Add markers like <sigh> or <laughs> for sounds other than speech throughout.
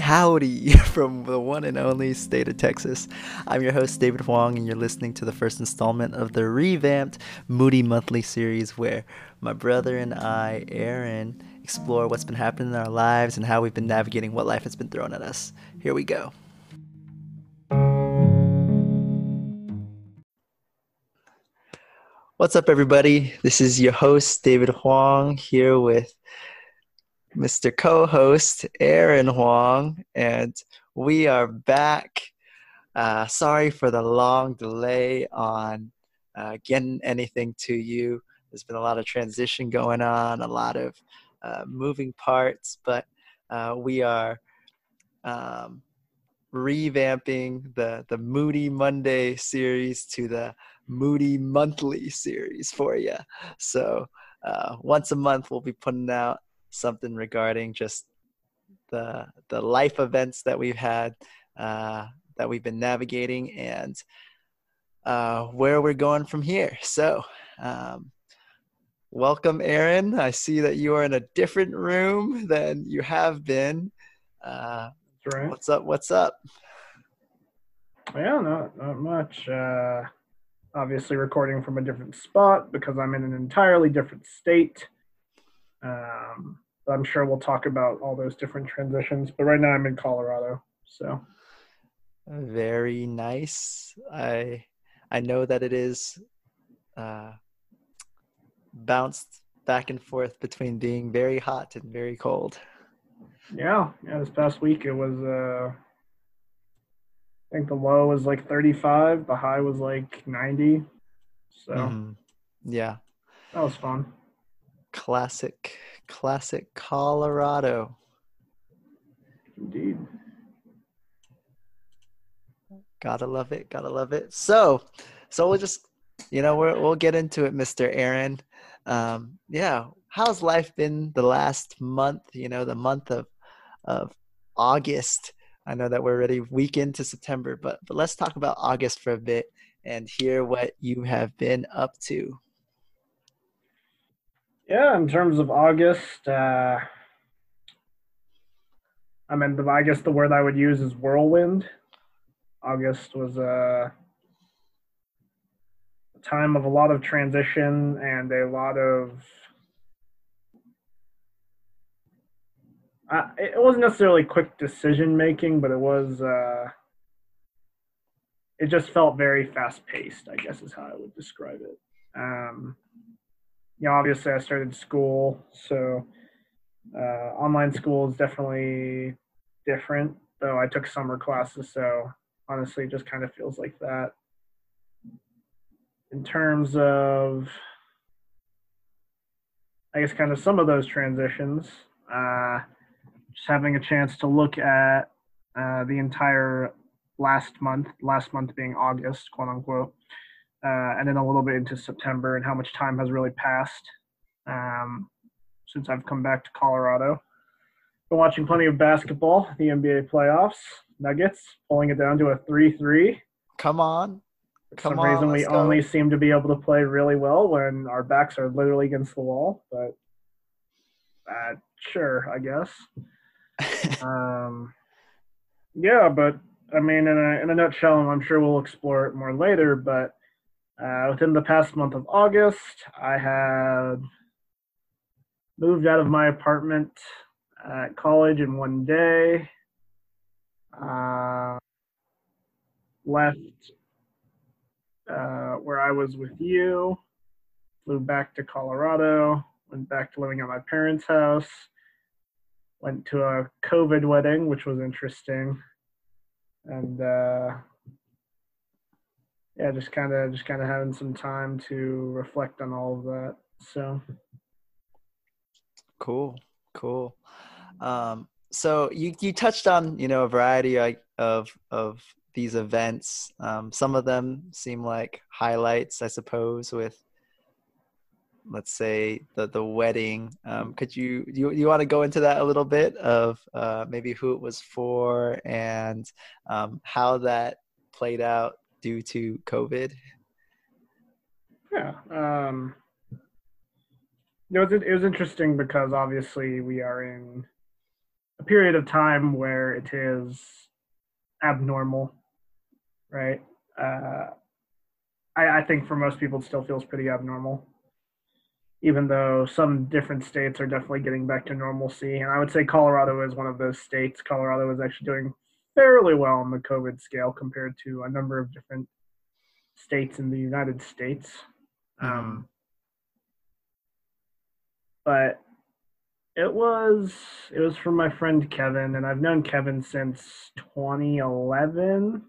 howdy <laughs> from the one and only state of Texas. I'm your host, David Huang, and you're listening to the first installment of the revamped Moody Monthly series where my brother and I, Aaron, explore what's been happening in our lives and how we've been navigating what life has been thrown at us. Here we go. What's up, everybody? This is your host, David Huang, here with Mr. Co host Aaron Huang, and we are back. Uh, sorry for the long delay on uh, getting anything to you. There's been a lot of transition going on, a lot of uh, moving parts, but uh, we are um, revamping the, the Moody Monday series to the Moody Monthly series for you. So uh, once a month, we'll be putting out something regarding just the the life events that we've had uh, that we've been navigating and uh, where we're going from here. So, um, welcome, Aaron. I see that you are in a different room than you have been. Uh, right. What's up? What's up? Yeah, not not much. Uh, obviously, recording from a different spot because I'm in an entirely different state. Um, I'm sure we'll talk about all those different transitions. But right now I'm in Colorado, so very nice. I I know that it is uh, bounced back and forth between being very hot and very cold. Yeah, yeah. This past week it was. Uh, I think the low was like 35. The high was like 90. So. Mm-hmm. Yeah. That was fun. Classic classic Colorado. Indeed. Gotta love it. Gotta love it. So, so we'll just, you know, we will get into it, Mr. Aaron. Um, yeah, how's life been the last month? You know, the month of of August. I know that we're already week into September, but but let's talk about August for a bit and hear what you have been up to. Yeah, in terms of August, uh, I mean, the, I guess the word I would use is whirlwind. August was a time of a lot of transition and a lot of. Uh, it wasn't necessarily quick decision making, but it was. Uh, it just felt very fast paced. I guess is how I would describe it. Um, you know, obviously I started school, so uh, online school is definitely different. Though I took summer classes, so honestly, just kind of feels like that. In terms of, I guess, kind of some of those transitions, uh, just having a chance to look at uh, the entire last month, last month being August, quote unquote, uh, and then a little bit into September and how much time has really passed um, since I've come back to Colorado. Been watching plenty of basketball, the NBA playoffs, Nuggets pulling it down to a 3 3. Come on. For some on, reason, we go. only seem to be able to play really well when our backs are literally against the wall, but uh, sure, I guess. <laughs> um, yeah, but I mean, in a, in a nutshell, and I'm sure we'll explore it more later, but uh, within the past month of August, I had moved out of my apartment at college in one day. Uh, left uh, where I was with you, flew back to Colorado, went back to living at my parents' house, went to a COVID wedding, which was interesting, and uh, yeah, just kind of just kind of having some time to reflect on all of that. So cool, cool. Um, so you you touched on you know a variety of of these events. Um, some of them seem like highlights, I suppose, with let's say the the wedding. Um, could you you you want to go into that a little bit of uh, maybe who it was for and um, how that played out due to COVID? Yeah. Um, it was, it was interesting because obviously we are in a period of time where it is abnormal, right? Uh, I, I think for most people, it still feels pretty abnormal, even though some different states are definitely getting back to normalcy. And I would say Colorado is one of those states. Colorado is actually doing fairly well on the COVID scale compared to a number of different states in the United States. Um, mm-hmm. but it was it was from my friend Kevin, and I've known Kevin since 2011.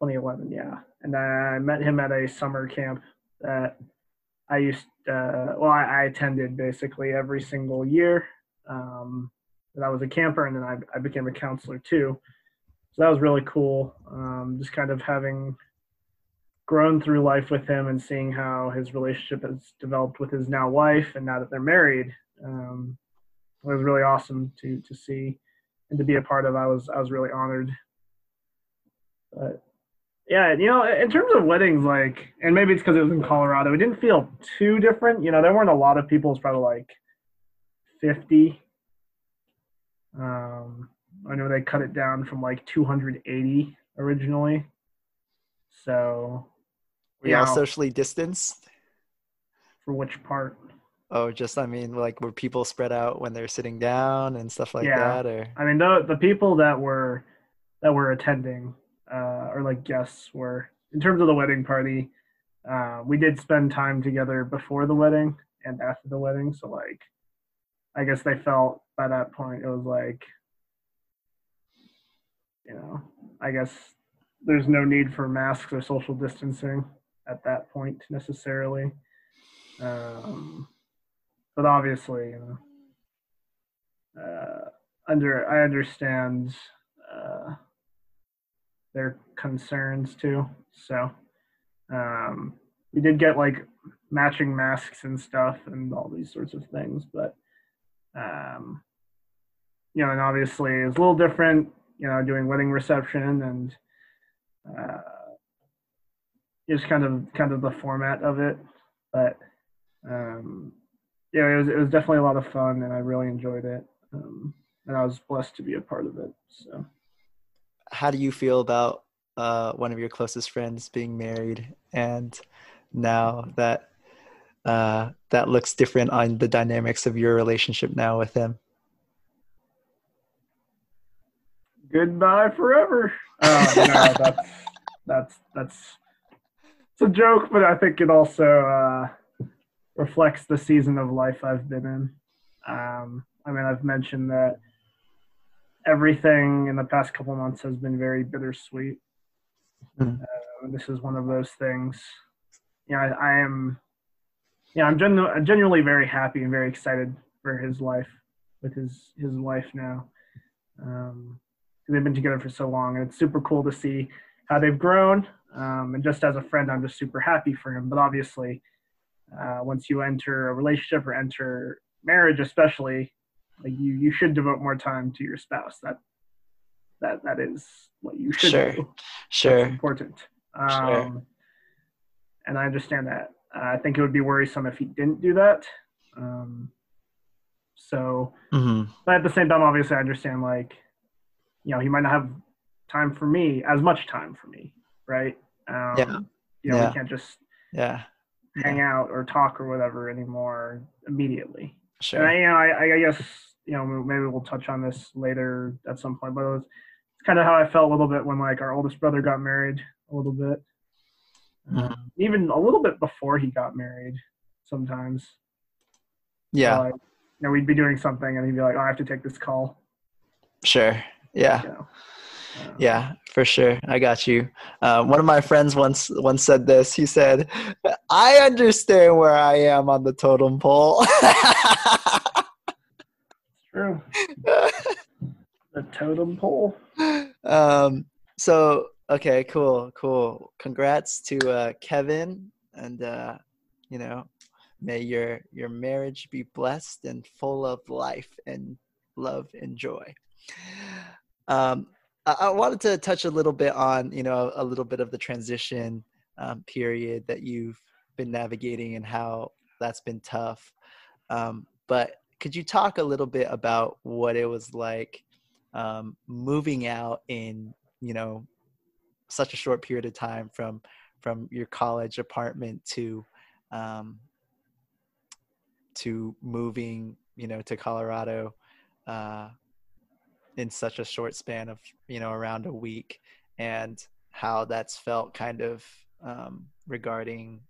2011, yeah. And I met him at a summer camp that I used. Uh, well, I, I, attended basically every single year. Um, I was a camper, and then I, I became a counselor too. So that was really cool. Um, just kind of having grown through life with him and seeing how his relationship has developed with his now wife, and now that they're married, um, it was really awesome to to see and to be a part of. I was I was really honored. But yeah, you know, in terms of weddings, like, and maybe it's because it was in Colorado, it didn't feel too different. You know, there weren't a lot of people. It's probably like fifty. Um, I know they cut it down from like 280 originally. So we all socially distanced. For which part? Oh, just I mean, like were people spread out when they're sitting down and stuff like yeah. that, or? I mean, the the people that were that were attending uh, or like guests were in terms of the wedding party. Uh, we did spend time together before the wedding and after the wedding, so like, I guess they felt by that point it was like, you know, I guess there's no need for masks or social distancing at that point necessarily. Um, but obviously, you know, uh, under I understand uh, their concerns too. So um, we did get like matching masks and stuff and all these sorts of things, but um, you know, and obviously it's a little different. You know, doing wedding reception and uh, just kind of kind of the format of it, but um, yeah, it was it was definitely a lot of fun, and I really enjoyed it. Um, and I was blessed to be a part of it. So, how do you feel about uh, one of your closest friends being married, and now that uh, that looks different on the dynamics of your relationship now with him? Goodbye forever. Oh, no, <laughs> that's that's that's it's a joke, but I think it also. Uh, reflects the season of life I've been in. Um, I mean, I've mentioned that everything in the past couple months has been very bittersweet. Mm. Uh, this is one of those things. You know, I, I am, yeah, I'm genu- genuinely very happy and very excited for his life with his his wife now. Um, they've been together for so long, and it's super cool to see how they've grown. Um, and just as a friend, I'm just super happy for him. But obviously, uh, once you enter a relationship or enter marriage, especially, like you you should devote more time to your spouse. That that that is what you should sure. do. Sure, That's important. Um, sure. And I understand that. Uh, I think it would be worrisome if he didn't do that. Um, so, mm-hmm. but at the same time, obviously, I understand like, you know, he might not have time for me as much time for me, right? Um, yeah. You know, yeah. we can't just yeah hang out or talk or whatever anymore immediately. Sure. And I, you know, I, I guess you know maybe we'll touch on this later at some point, but it was, it's kind of how I felt a little bit when like our oldest brother got married a little bit, mm-hmm. even a little bit before he got married. Sometimes. Yeah. Like, you know, we'd be doing something and he'd be like, "Oh, I have to take this call." Sure. Yeah. You know? yeah for sure i got you um, one of my friends once once said this he said i understand where i am on the totem pole <laughs> true <laughs> the totem pole um so okay cool cool congrats to uh, kevin and uh you know may your your marriage be blessed and full of life and love and joy um I wanted to touch a little bit on, you know, a little bit of the transition um, period that you've been navigating and how that's been tough. Um, but could you talk a little bit about what it was like um, moving out in you know such a short period of time from from your college apartment to um, to moving you know to Colorado uh, in such a short span of you know around a week and how that's felt kind of um, regarding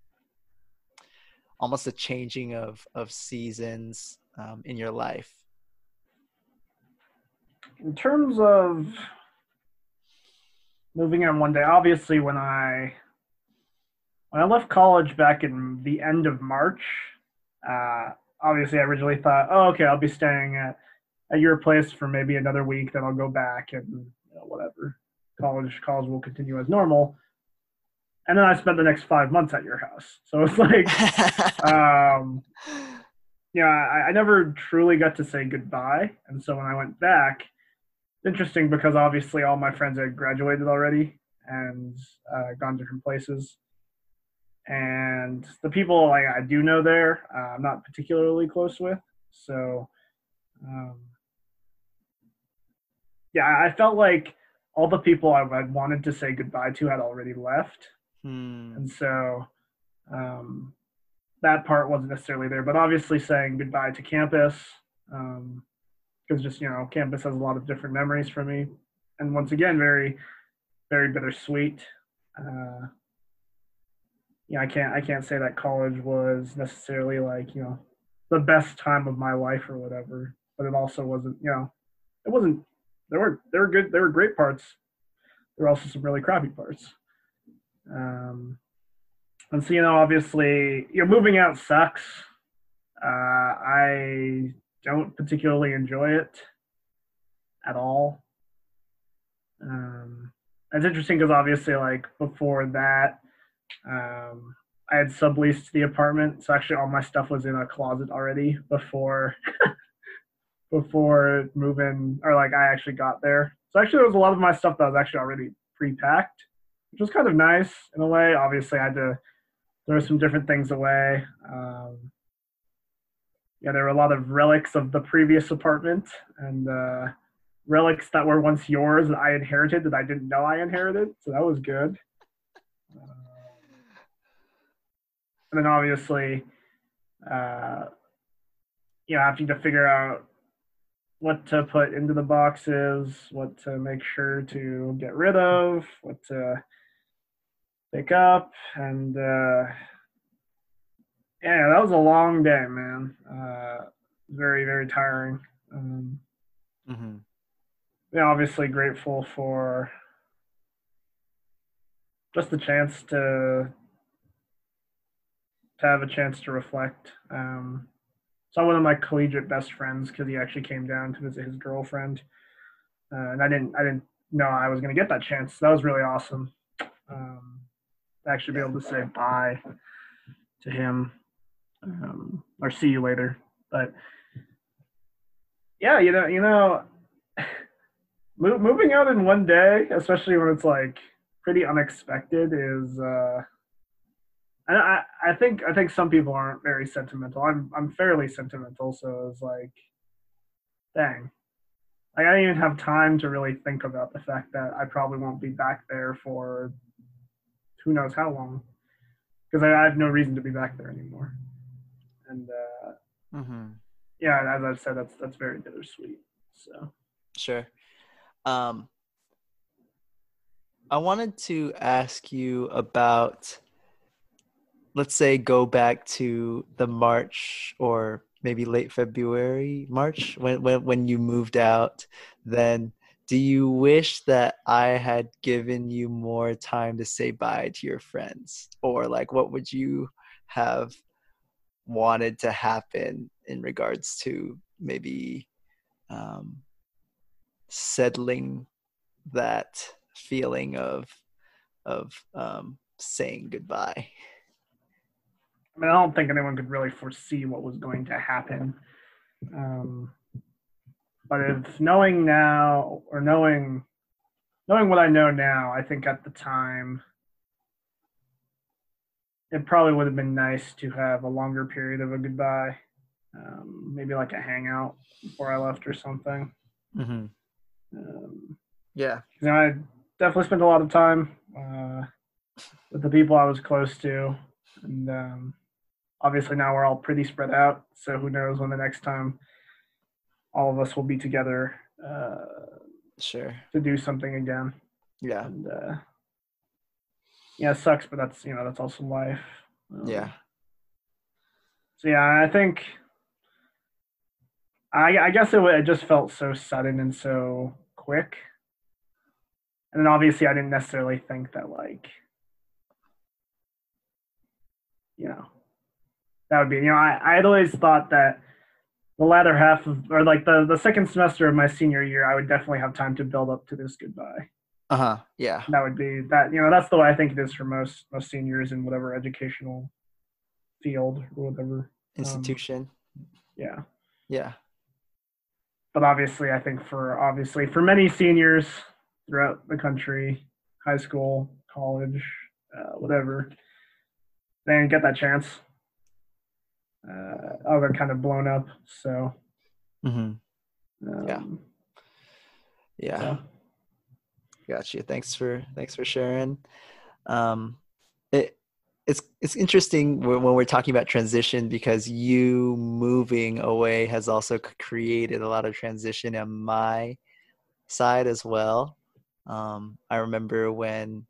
almost a changing of of seasons um, in your life. In terms of moving in one day. Obviously when i when i left college back in the end of march uh, obviously i originally thought oh okay i'll be staying at at your place for maybe another week then i'll go back and you know, whatever. College college will continue as normal. And then i spent the next five months at your house. So it's <laughs> like <laughs> um yeah I, I never truly got to say goodbye. And so when i went back interesting because obviously all my friends had graduated already and uh, gone different places. And the people like I do know there, uh, I'm not particularly close with. So, um, yeah, I felt like all the people I had wanted to say goodbye to had already left, hmm. and so um, that part wasn't necessarily there. But obviously, saying goodbye to campus. Um, because just you know campus has a lot of different memories for me. And once again very very bittersweet. Uh yeah i can't i can't say that college was necessarily like you know the best time of my life or whatever but it also wasn't you know it wasn't there were there were good there were great parts. There were also some really crappy parts. Um and so you know obviously you know moving out sucks. Uh i don't particularly enjoy it at all. Um, it's interesting because obviously, like before that, um, I had subleased the apartment, so actually all my stuff was in a closet already before <laughs> before moving, or like I actually got there. So actually, there was a lot of my stuff that was actually already pre-packed, which was kind of nice in a way. Obviously, I had to throw some different things away. Um, yeah, there were a lot of relics of the previous apartment and uh, relics that were once yours that I inherited that I didn't know I inherited. So that was good. Uh, and then obviously, uh, you know, having to figure out what to put into the boxes, what to make sure to get rid of, what to pick up, and uh, yeah, that was a long day, man. Uh, very, very tiring. Um, mm-hmm. Yeah, obviously grateful for just the chance to to have a chance to reflect. Um, saw one of my collegiate best friends because he actually came down to visit his girlfriend, uh, and I didn't I didn't know I was going to get that chance. That was really awesome. Um, to actually be able to say bye to him um, or see you later. But yeah, you know, you know, <sighs> moving out in one day, especially when it's like pretty unexpected, is. Uh, I I think I think some people aren't very sentimental. I'm I'm fairly sentimental, so it's like, dang, like I didn't even have time to really think about the fact that I probably won't be back there for who knows how long, because I, I have no reason to be back there anymore and uh, mm-hmm. yeah, as I've said, that's that's very bittersweet. So sure. Um, I wanted to ask you about, let's say, go back to the March or maybe late February, March when when when you moved out. Then, do you wish that I had given you more time to say bye to your friends, or like, what would you have wanted to happen in regards to maybe um, settling that feeling of of um, saying goodbye. I mean, I don't think anyone could really foresee what was going to happen. Um, but if knowing now, or knowing knowing what I know now, I think at the time it probably would have been nice to have a longer period of a goodbye. um, maybe like a hangout before I left or something. Mm-hmm. Um, Yeah. you know, I definitely spent a lot of time uh, with the people I was close to, and um, obviously now we're all pretty spread out. So who knows when the next time all of us will be together uh, Sure. to do something again. Yeah. And uh, yeah, it sucks, but that's you know that's also life. Um, Yeah. So yeah, I think I I guess it, it just felt so sudden and so quick. And then obviously I didn't necessarily think that like you know that would be you know I I had always thought that the latter half of or like the the second semester of my senior year I would definitely have time to build up to this goodbye. Uh huh. Yeah. That would be that you know that's the way I think it is for most most seniors in whatever educational field or whatever. Institution. Yeah. yeah. but obviously i think for obviously for many seniors throughout the country high school college uh, whatever they didn't get that chance uh, all got kind of blown up so Mm-hmm. um, Yeah. Yeah. so, Gotcha. Thanks for thanks for sharing. Um, it it's it's interesting when, when we're talking about transition because you moving away has also created a lot of transition on my side as well. Um, I remember when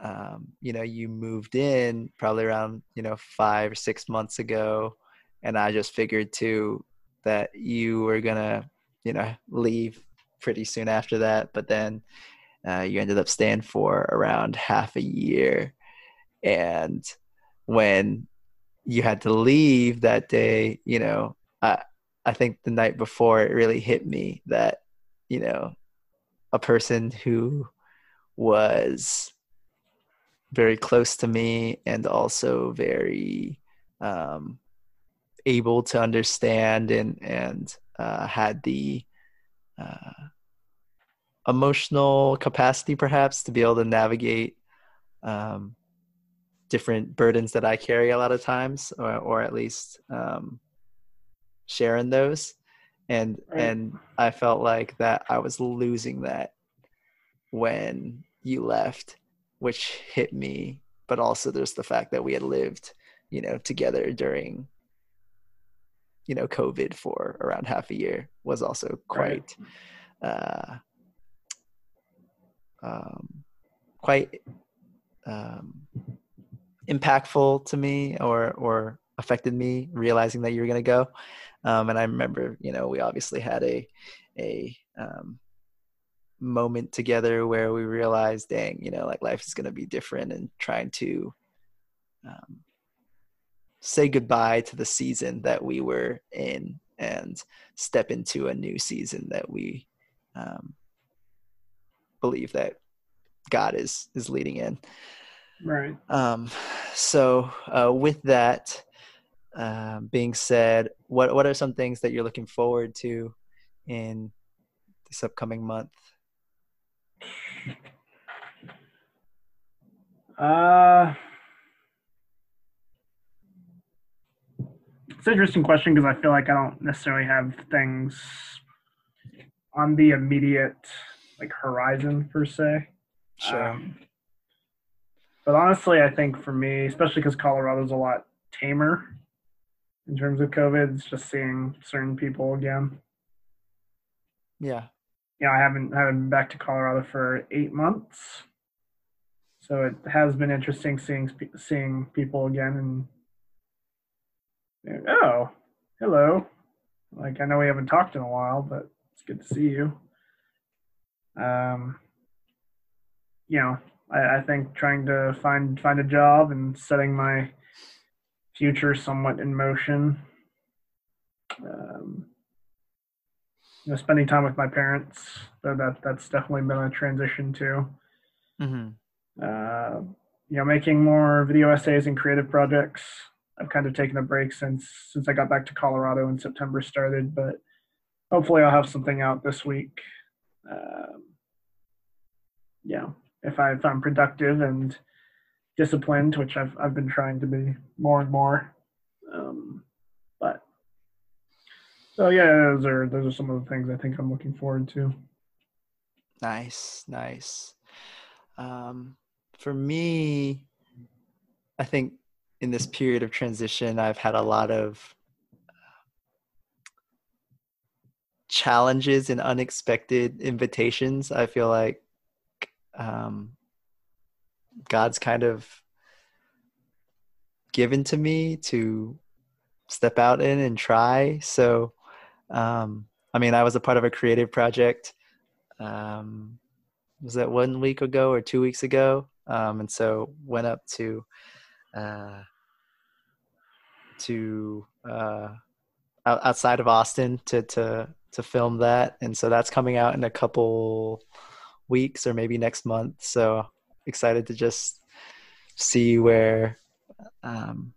um, you know you moved in probably around you know five or six months ago, and I just figured too that you were gonna you know leave pretty soon after that, but then uh, you ended up staying for around half a year. And when you had to leave that day, you know, I I think the night before it really hit me that, you know, a person who was very close to me and also very um, able to understand and and uh, had the uh, emotional capacity perhaps to be able to navigate um, different burdens that I carry a lot of times, or, or at least um, sharing those. And Right. and I felt like that I was losing that when you left, which hit me. But also, there's the fact that we had lived, you know, together during, you know, COVID for around half a year was also Right. quite uh, um, quite um, impactful to me or or affected me realizing that you were going to go um, and i remember you know we obviously had a a um, moment together where we realized dang you know like life is going to be different and trying to um, say goodbye to the season that we were in and step into a new season that we um, believe that God is is leading in. right Um, so, uh, with that uh, being said, what what are some things that you're looking forward to in this upcoming month? Uh, it's an interesting question because I feel like I don't necessarily have things on the immediate like horizon per se. Um, but honestly, I think for me, especially because Colorado's a lot tamer in terms of COVID, it's just seeing certain people again. yeah. You know, I haven't haven't been back to Colorado for eight months, so it has been interesting seeing seeing people again and oh, hello. Like I know we haven't talked in a while, but it's good to see you. Um, you know, I, I think trying to find find a job and setting my future somewhat in motion. Um, you know, spending time with my parents. That, that that's definitely been a transition too. Mm-hmm. Uh, you know, making more video essays and creative projects. I've kind of taken a break since since I got back to Colorado and September started, but hopefully I'll have something out this week. Um, yeah, if I if I'm productive and disciplined, which I've I've been trying to be more and more. Um, but so yeah, those are those are some of the things I think I'm looking forward to. Nice, nice. Um, for me, I think in this period of transition, I've had a lot of challenges and unexpected invitations. I feel like um, God's kind of given to me to step out in and try. So, um, I mean, I was a part of a creative project. Um, was that one week ago or two weeks ago? Um, and so went up to uh, to uh, outside of Austin to to to film that, and so that's coming out in a couple weeks or maybe next month. So excited to just see where, um,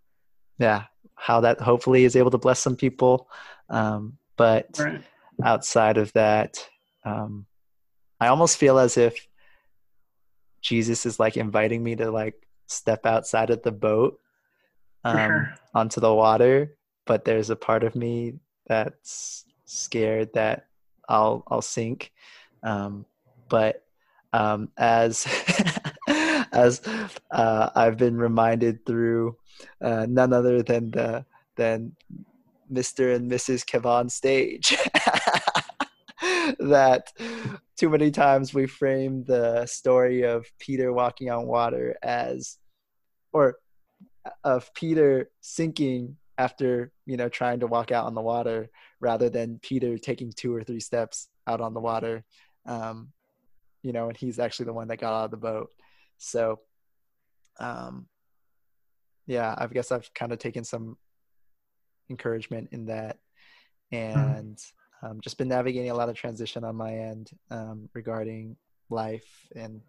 yeah, how that hopefully is able to bless some people. Um, but right. outside of that, um, I almost feel as if Jesus is like inviting me to like step outside of the boat um, sure. onto the water, but there's a part of me that's scared that I'll I'll sink. Um, but um, as <laughs> as uh, I've been reminded through uh, none other than the than Mr. and Mrs. Kevon stage <laughs> that too many times we frame the story of Peter walking on water as or of Peter sinking after you know trying to walk out on the water rather than Peter taking two or three steps out on the water um, you know and he's actually the one that got out of the boat so um, yeah I guess I've kind of taken some encouragement in that hmm. and um, just been navigating a lot of transition on my end um, regarding life and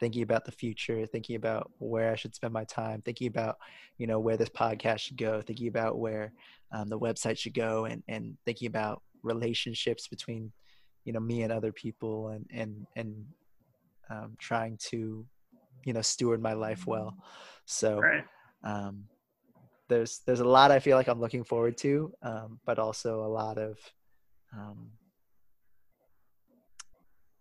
thinking about the future, thinking about where I should spend my time, thinking about, you know, where this podcast should go, thinking about where um, the website should go, and and thinking about relationships between, you know, me and other people, and and and um, trying to, you know, steward my life well. So, um, there's there's a lot I feel like I'm looking forward to, um, but also a lot of um,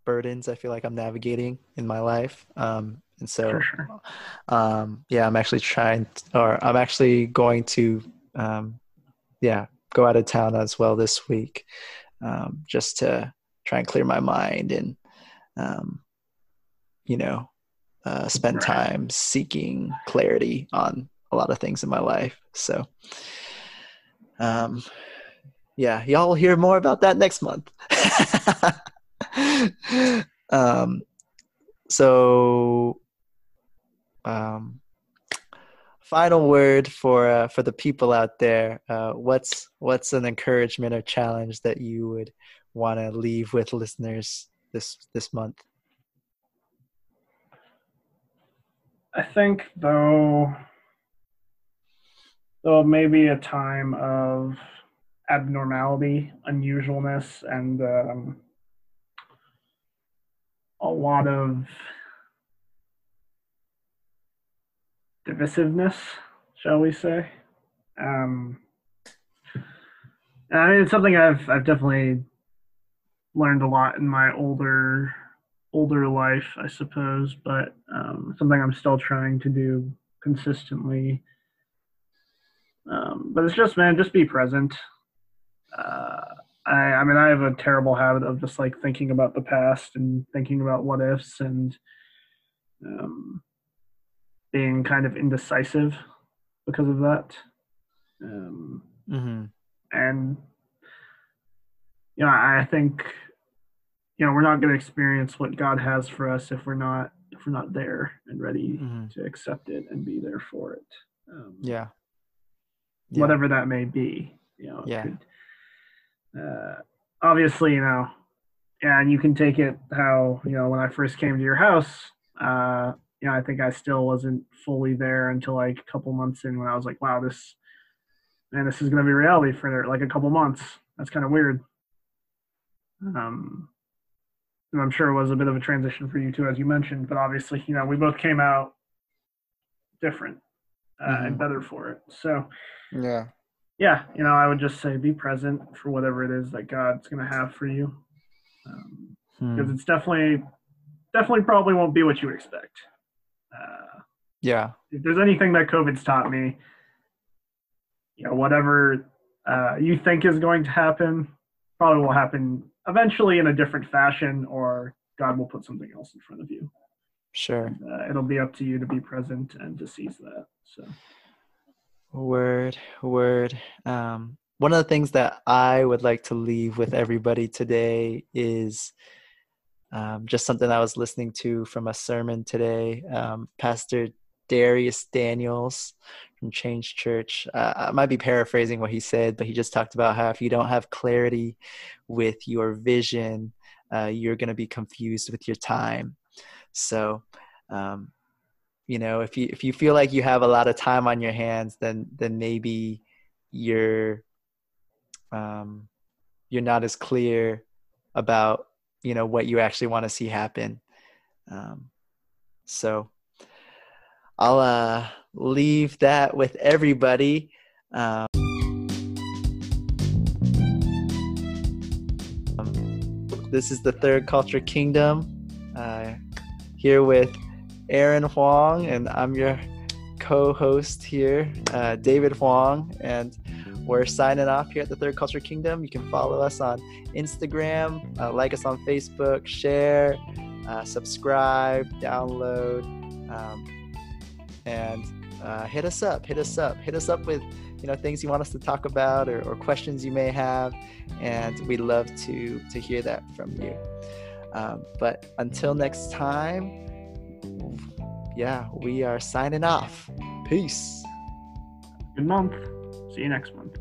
burdens I feel like I'm navigating in my life. Um, and so, sure. um, yeah, I'm actually trying, to, or I'm actually going to, um, yeah, go out of town as well this week, um, just to try and clear my mind and, um, you know, uh, spend right. time seeking clarity on a lot of things in my life. So, um, yeah, y'all will hear more about that next month. <laughs> <laughs> um, so, um, final word for uh, for the people out there. Uh, what's what's an encouragement or challenge that you would want to leave with listeners this this month? I think though, though maybe a time of abnormality, unusualness, and um, a lot of divisiveness, shall we say. Um, I mean, it's something I've I've definitely learned a lot in my older older life, I suppose, but um, something I'm still trying to do consistently. Um, but it's just, man, just be present. Uh, I, I mean, I have a terrible habit of just like thinking about the past and thinking about what ifs and um, being kind of indecisive because of that. Um, mm-hmm. And you know, I think you know we're not going to experience what God has for us if we're not if we're not there and ready mm-hmm. to accept it and be there for it. Um, yeah. yeah. Whatever that may be, you know. Yeah. Could, uh, obviously, you know, and you can take it how you know when I first came to your house. Uh, you know, I think I still wasn't fully there until like a couple months in when I was like, wow, this man, this is gonna be reality for like a couple months. That's kind of weird. Um, and I'm sure it was a bit of a transition for you too, as you mentioned. But obviously, you know, we both came out different uh, mm-hmm. and better for it. So, yeah, yeah, you know, I would just say be present for whatever it is that God's going to have for you, um, hmm. because it's definitely, definitely probably won't be what you expect. Uh, yeah. If there's anything that COVID's taught me, you know, whatever uh, you think is going to happen probably will happen eventually in a different fashion, or God will put something else in front of you. Sure. Uh, it'll be up to you to be present and to seize that. So. Word, word. Um, one of the things that I would like to leave with everybody today is um, just something I was listening to from a sermon today. Um, Pastor Dharius Daniels from Change Church. Uh, I might be paraphrasing what he said, but he just talked about how if you don't have clarity with your vision, uh, you're going to be confused with your time. So, um, you know if you if you feel like you have a lot of time on your hands then then maybe you're um you're not as clear about you know what you actually want to see happen. Um so i'll uh leave that with everybody. Um, this is the third culture kingdom uh, here with Aaron Huang, and I'm your co host here, uh, David Huang. And we're signing off here at the Third Culture Kingdom. You can follow us on Instagram, uh, like us on Facebook, share, uh, subscribe, download, um, and uh, hit us up. Hit us up. Hit us up with you know things you want us to talk about or, or questions you may have, and we'd love to to hear that from you. Um, but until next time yeah, we are signing off. Peace. Good month. See you next month.